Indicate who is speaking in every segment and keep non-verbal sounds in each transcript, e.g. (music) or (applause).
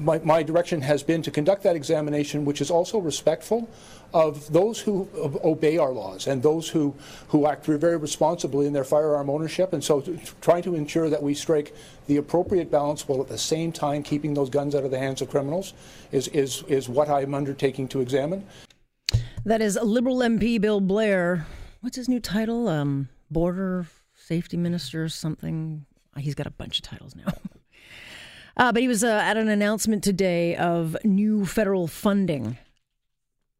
Speaker 1: My, my, direction has been to conduct that examination, which is also respectful of those who obey our laws and those who, who act very responsibly in their firearm ownership. And so, trying to ensure that we strike the appropriate balance while at the same time keeping those guns out of the hands of criminals is, is, is what I'm undertaking to examine.
Speaker 2: That is Liberal MP Bill Blair. What's his new title? Um, Border Safety Minister or something? He's got a bunch of titles now. (laughs) Uh, but he was uh, at an announcement today of new federal funding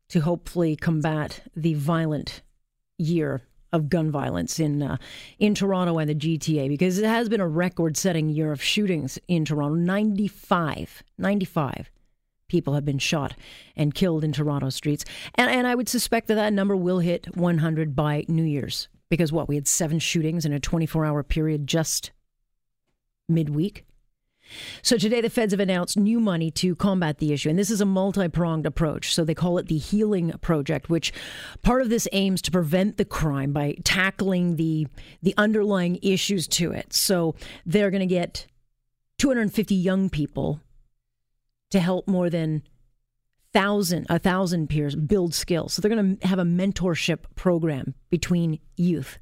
Speaker 2: to hopefully combat the violent year of gun violence in uh, in Toronto and the GTA because it has been a record-setting year of shootings in Toronto. 95, 95 people have been shot and killed in Toronto streets, and and I would suspect that that number will hit 100 by New Year's because what we had seven shootings in a 24-hour period just midweek. So today, the feds have announced new money to combat the issue, and this is a multi-pronged approach. So they call it the Healing Project, which part of this aims to prevent the crime by tackling the the underlying issues to it. So they're going to get 250 young people to help more than thousand a thousand peers build skills. So they're going to have a mentorship program between youth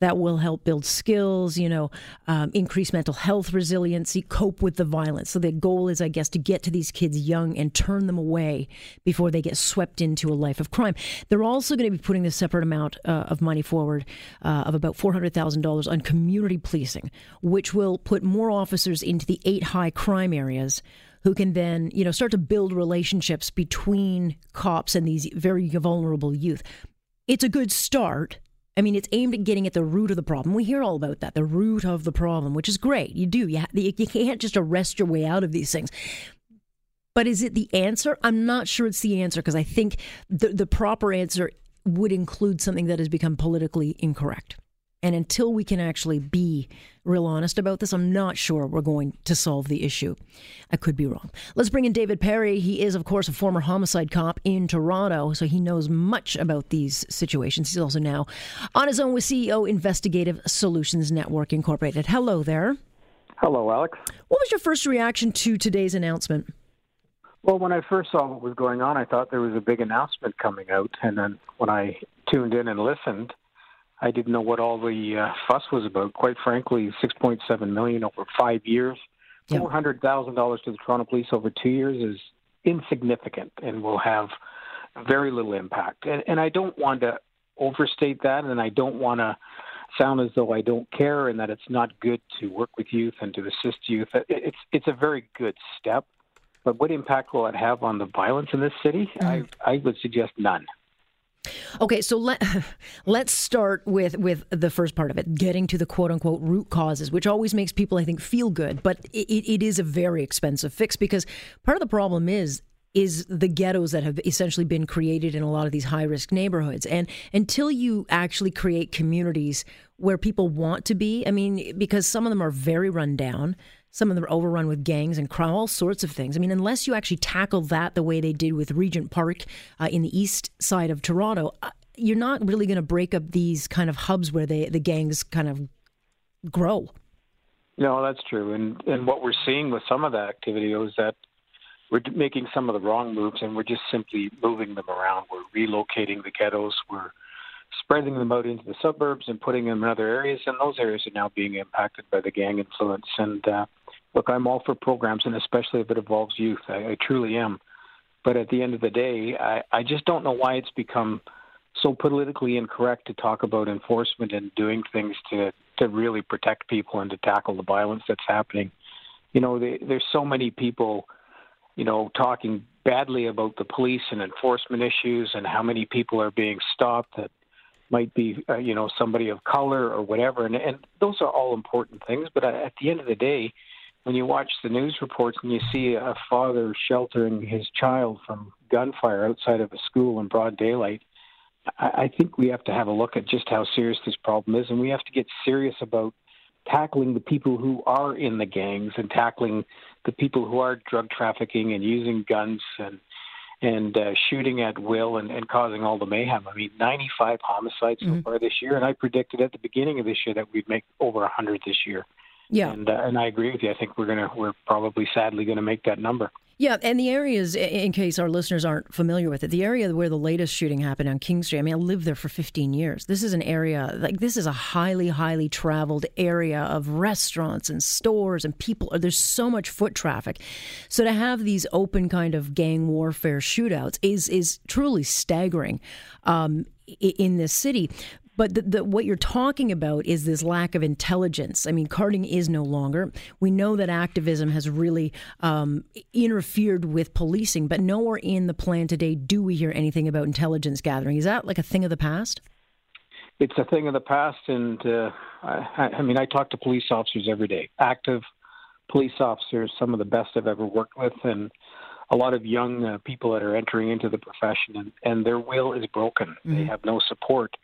Speaker 2: that will help build skills, you know, um, increase mental health resiliency, cope with the violence. So the goal is, I guess, to get to these kids young and turn them away before they get swept into a life of crime. They're also going to be putting a separate amount uh, of money forward uh, of about $400,000 on community policing, which will put more officers into the eight high crime areas who can then, you know, start to build relationships between cops and these very vulnerable youth. It's a good start I mean, it's aimed at getting at the root of the problem. We hear all about that, the root of the problem, which is great. You do. You, ha- you can't just arrest your way out of these things. But is it the answer? I'm not sure it's the answer because I think the, the proper answer would include something that has become politically incorrect. And until we can actually be real honest about this, I'm not sure we're going to solve the issue. I could be wrong. Let's bring in David Perry. He is, of course, a former homicide cop in Toronto, so he knows much about these situations. He's also now on his own with CEO Investigative Solutions Network Incorporated. Hello there.
Speaker 3: Hello, Alex.
Speaker 2: What was your first reaction to today's announcement?
Speaker 3: Well, when I first saw what was going on, I thought there was a big announcement coming out. And then when I tuned in and listened, I didn't know what all the uh, fuss was about. Quite frankly, 6.7 million over five years, yep. $400,000 to the Toronto Police over two years is insignificant and will have very little impact. And, and I don't want to overstate that, and I don't want to sound as though I don't care and that it's not good to work with youth and to assist youth. It's it's a very good step, but what impact will it have on the violence in this city? Mm. I I would suggest none.
Speaker 2: Okay, so let (laughs) let's start with with the first part of it, getting to the quote unquote root causes, which always makes people, I think, feel good, but it, it is a very expensive fix because part of the problem is is the ghettos that have essentially been created in a lot of these high risk neighborhoods. And until you actually create communities where people want to be, I mean, because some of them are very run down, some of them are overrun with gangs and crime, all sorts of things. I mean, unless you actually tackle that the way they did with Regent Park uh, in the east side of Toronto, uh, you're not really going to break up these kind of hubs where they, the gangs kind of grow.
Speaker 3: No, that's true. And and what we're seeing with some of the activity is that we're making some of the wrong moves, and we're just simply moving them around. We're relocating the ghettos. We're spreading them out into the suburbs and putting them in other areas, and those areas are now being impacted by the gang influence. And uh, look, I'm all for programs, and especially if it involves youth. I, I truly am. But at the end of the day, I, I just don't know why it's become so politically incorrect to talk about enforcement and doing things to to really protect people and to tackle the violence that's happening. You know, they, there's so many people, you know, talking badly about the police and enforcement issues and how many people are being stopped that might be, uh, you know, somebody of color or whatever. And, and those are all important things. But at the end of the day, when you watch the news reports and you see a father sheltering his child from gunfire outside of a school in broad daylight, I, I think we have to have a look at just how serious this problem is, and we have to get serious about tackling the people who are in the gangs and tackling the people who are drug trafficking and using guns and and uh, shooting at will and, and causing all the mayhem. I mean, 95 homicides mm-hmm. so far this year, and I predicted at the beginning of this year that we'd make over 100 this year.
Speaker 2: Yeah,
Speaker 3: and uh, and I agree with you. I think we're gonna we're probably sadly going to make that number.
Speaker 2: Yeah, and the areas, in case our listeners aren't familiar with it, the area where the latest shooting happened on King Street. I mean, I lived there for 15 years. This is an area like this is a highly, highly traveled area of restaurants and stores and people. There's so much foot traffic, so to have these open kind of gang warfare shootouts is is truly staggering um, in this city. But the, the, what you're talking about is this lack of intelligence. I mean, carding is no longer. We know that activism has really um, interfered with policing, but nowhere in the plan today do we hear anything about intelligence gathering. Is that like a thing of the past?
Speaker 3: It's a thing of the past, and uh, I, I mean, I talk to police officers every day, active police officers, some of the best I've ever worked with, and a lot of young uh, people that are entering into the profession, and, and their will is broken. Mm-hmm. They have no support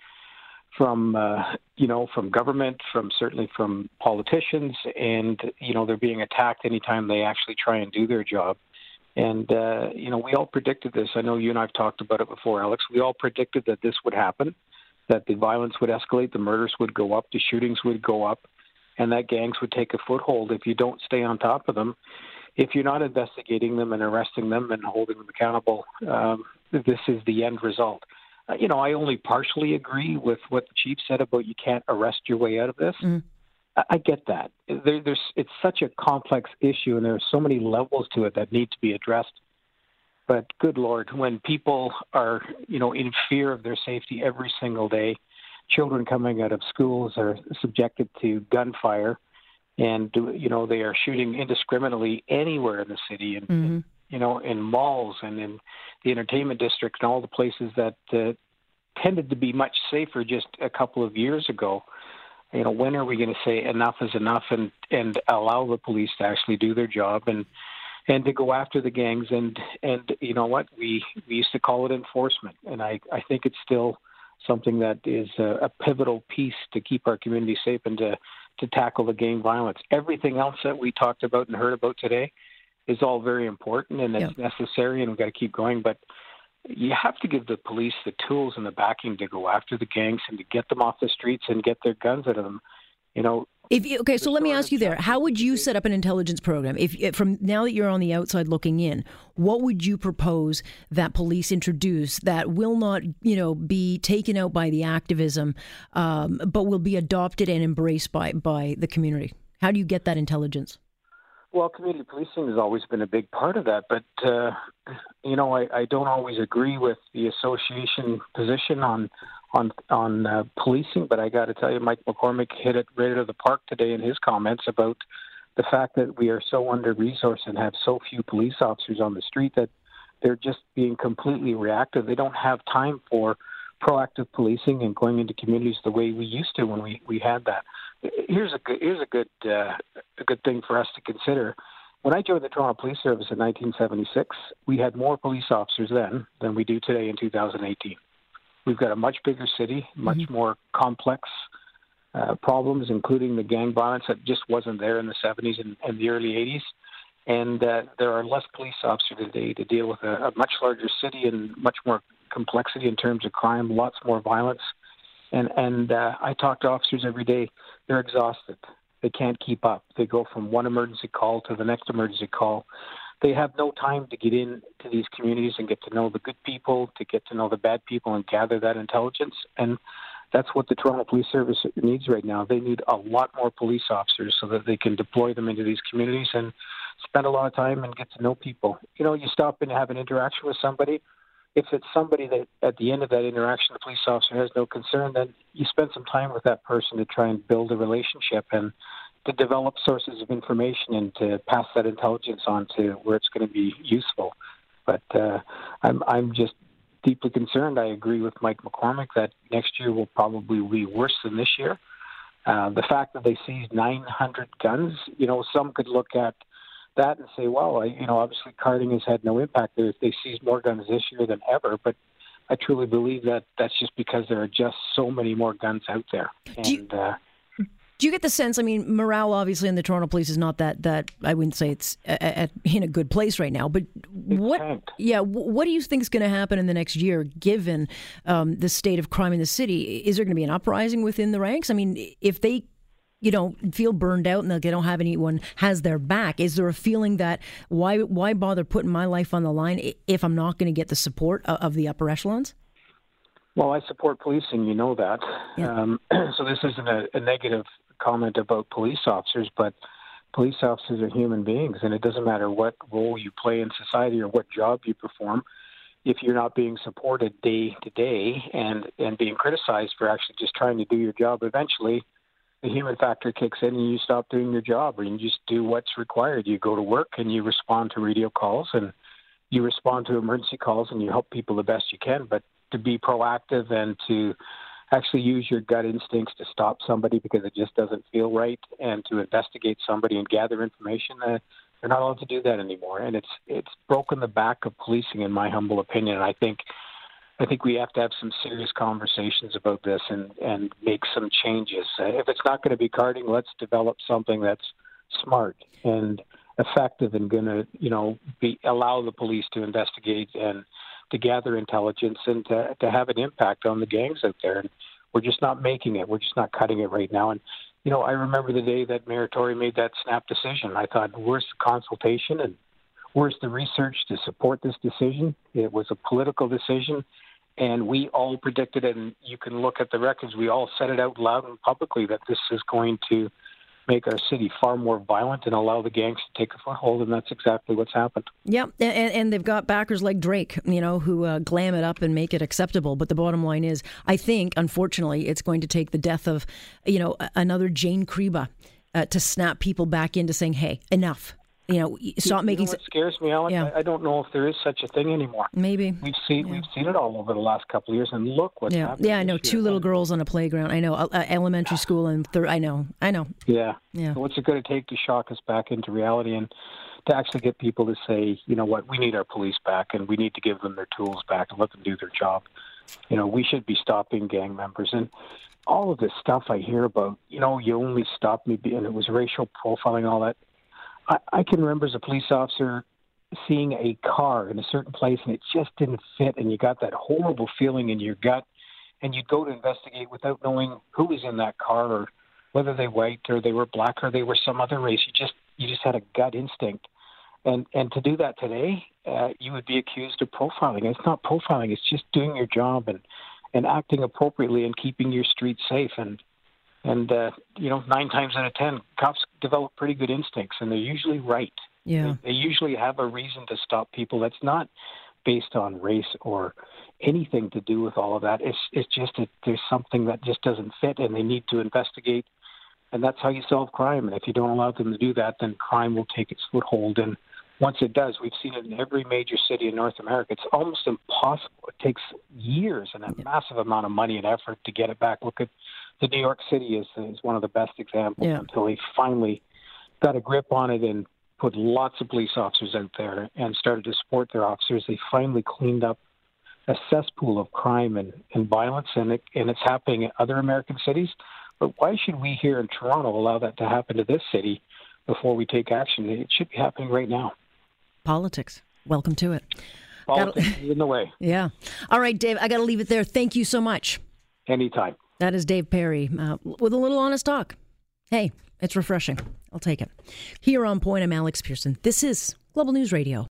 Speaker 3: from uh, you know from government, from certainly from politicians, and you know they're being attacked anytime they actually try and do their job. And uh, you know we all predicted this. I know you and I've talked about it before, Alex. We all predicted that this would happen, that the violence would escalate, the murders would go up, the shootings would go up, and that gangs would take a foothold if you don't stay on top of them. If you're not investigating them and arresting them and holding them accountable, um, this is the end result. Uh, you know, I only partially agree with what the chief said about you can't arrest your way out of this. Mm. I, I get that. There, there's it's such a complex issue, and there are so many levels to it that need to be addressed. But good lord, when people are you know in fear of their safety every single day, children coming out of schools are subjected to gunfire, and you know they are shooting indiscriminately anywhere in the city, and mm-hmm you know, in malls and in the entertainment district and all the places that uh, tended to be much safer just a couple of years ago. You know, when are we going to say enough is enough and and allow the police to actually do their job and and to go after the gangs and and you know what we we used to call it enforcement and I I think it's still something that is a, a pivotal piece to keep our community safe and to to tackle the gang violence. Everything else that we talked about and heard about today is all very important and it's necessary, and we've got to keep going. But you have to give the police the tools and the backing to go after the gangs and to get them off the streets and get their guns out of them. You know.
Speaker 2: If you, okay, so let me ask you there: How would you set up an intelligence program? If, if from now that you're on the outside looking in, what would you propose that police introduce that will not, you know, be taken out by the activism, um, but will be adopted and embraced by by the community? How do you get that intelligence?
Speaker 3: Well, community policing has always been a big part of that, but uh, you know, I, I don't always agree with the association position on on on uh, policing. But I got to tell you, Mike McCormack hit it right out of the park today in his comments about the fact that we are so under resourced and have so few police officers on the street that they're just being completely reactive. They don't have time for proactive policing and going into communities the way we used to when we, we had that. Here's a good here's a good uh, a good thing for us to consider. When I joined the Toronto Police Service in 1976, we had more police officers then than we do today in 2018. We've got a much bigger city, much mm-hmm. more complex uh, problems, including the gang violence that just wasn't there in the 70s and, and the early 80s. And uh, there are less police officers today to deal with a, a much larger city and much more complexity in terms of crime, lots more violence. And and uh, I talk to officers every day. They're exhausted. They can't keep up. They go from one emergency call to the next emergency call. They have no time to get into these communities and get to know the good people, to get to know the bad people, and gather that intelligence. And that's what the Toronto Police Service needs right now. They need a lot more police officers so that they can deploy them into these communities and spend a lot of time and get to know people. You know, you stop and have an interaction with somebody if it's somebody that at the end of that interaction the police officer has no concern, then you spend some time with that person to try and build a relationship and to develop sources of information and to pass that intelligence on to where it's going to be useful. But uh, I'm I'm just deeply concerned. I agree with Mike McCormack that next year will probably be worse than this year. Uh, the fact that they seized 900 guns, you know, some could look at that and say, well, you know, obviously carding has had no impact. They, they seized more guns this year than ever, but I truly believe that that's just because there are just so many more guns out there. And,
Speaker 2: do you, uh, do you get the sense? I mean, morale obviously in the Toronto Police is not that that I wouldn't say it's at, in a good place right now. But what?
Speaker 3: Tanked.
Speaker 2: Yeah, what do you think is going to happen in the next year, given um, the state of crime in the city? Is there going to be an uprising within the ranks? I mean, if they you know, feel burned out and they don't have anyone has their back? Is there a feeling that why why bother putting my life on the line if I'm not going to get the support of the upper echelons?
Speaker 3: Well, I support policing, you know that. Yeah. Um, (clears throat) so this isn't a, a negative comment about police officers, but police officers are human beings, and it doesn't matter what role you play in society or what job you perform. If you're not being supported day to day and and being criticized for actually just trying to do your job, eventually the human factor kicks in and you stop doing your job or you just do what's required. You go to work and you respond to radio calls and you respond to emergency calls and you help people the best you can. But to be proactive and to actually use your gut instincts to stop somebody because it just doesn't feel right and to investigate somebody and gather information, uh, they're not allowed to do that anymore. And it's it's broken the back of policing, in my humble opinion. And I think I think we have to have some serious conversations about this and, and make some changes. If it's not going to be carding, let's develop something that's smart and effective and going to, you know, be allow the police to investigate and to gather intelligence and to, to have an impact on the gangs out there. And we're just not making it. We're just not cutting it right now. And you know, I remember the day that Mayor Tory made that snap decision. I thought, the consultation and where's the research to support this decision? It was a political decision and we all predicted it. And you can look at the records. We all said it out loud and publicly that this is going to make our city far more violent and allow the gangs to take a foothold, and that's exactly what's happened.
Speaker 2: Yep, and, and they've got backers like Drake, you know, who uh, glam it up and make it acceptable. But the bottom line is, I think, unfortunately, it's going to take the death of, you know, another Jane Creba uh, to snap people back into saying, "Hey, enough." You know, stop
Speaker 3: you
Speaker 2: making.
Speaker 3: Know what scares me, Alex? Yeah. I, don't know if there is such a thing anymore.
Speaker 2: Maybe
Speaker 3: we've seen yeah. we've seen it all over the last couple of years, and look what's
Speaker 2: yeah.
Speaker 3: happening.
Speaker 2: Yeah, I know two little girls on a playground. I know uh, uh elementary school and third. I know, I know.
Speaker 3: Yeah, yeah. So what's it going to take to shock us back into reality and to actually get people to say, you know what, we need our police back, and we need to give them their tools back and let them do their job. You know, we should be stopping gang members and all of this stuff I hear about. You know, you only stopped me, and it was racial profiling all that I, I can remember as a police officer seeing a car in a certain place and it just didn't fit, and you got that horrible feeling in your gut, and you'd go to investigate without knowing who was in that car or whether they were white or they were black or they were some other race. You just you just had a gut instinct, and and to do that today, uh, you would be accused of profiling. It's not profiling; it's just doing your job and and acting appropriately and keeping your street safe. And and uh, you know, nine times out of ten, cops develop pretty good instincts, and they're usually right.
Speaker 2: Yeah,
Speaker 3: they, they usually have a reason to stop people that's not based on race or anything to do with all of that. It's it's just that there's something that just doesn't fit, and they need to investigate. And that's how you solve crime. And if you don't allow them to do that, then crime will take its foothold. And once it does, we've seen it in every major city in North America. It's almost impossible. It takes years and a massive amount of money and effort to get it back. Look at the New York City is is one of the best examples
Speaker 2: yeah.
Speaker 3: until they finally got a grip on it and put lots of police officers out there and started to support their officers. They finally cleaned up a cesspool of crime and, and violence, and it, and it's happening in other American cities. But why should we here in Toronto allow that to happen to this city before we take action? It should be happening right now.
Speaker 2: Politics. Welcome to it.
Speaker 3: Politics in the way. (laughs)
Speaker 2: Yeah. All right, Dave, I got to leave it there. Thank you so much.
Speaker 3: Anytime.
Speaker 2: That is Dave Perry uh, with a little honest talk. Hey, it's refreshing. I'll take it. Here on Point, I'm Alex Pierson. This is Global News Radio.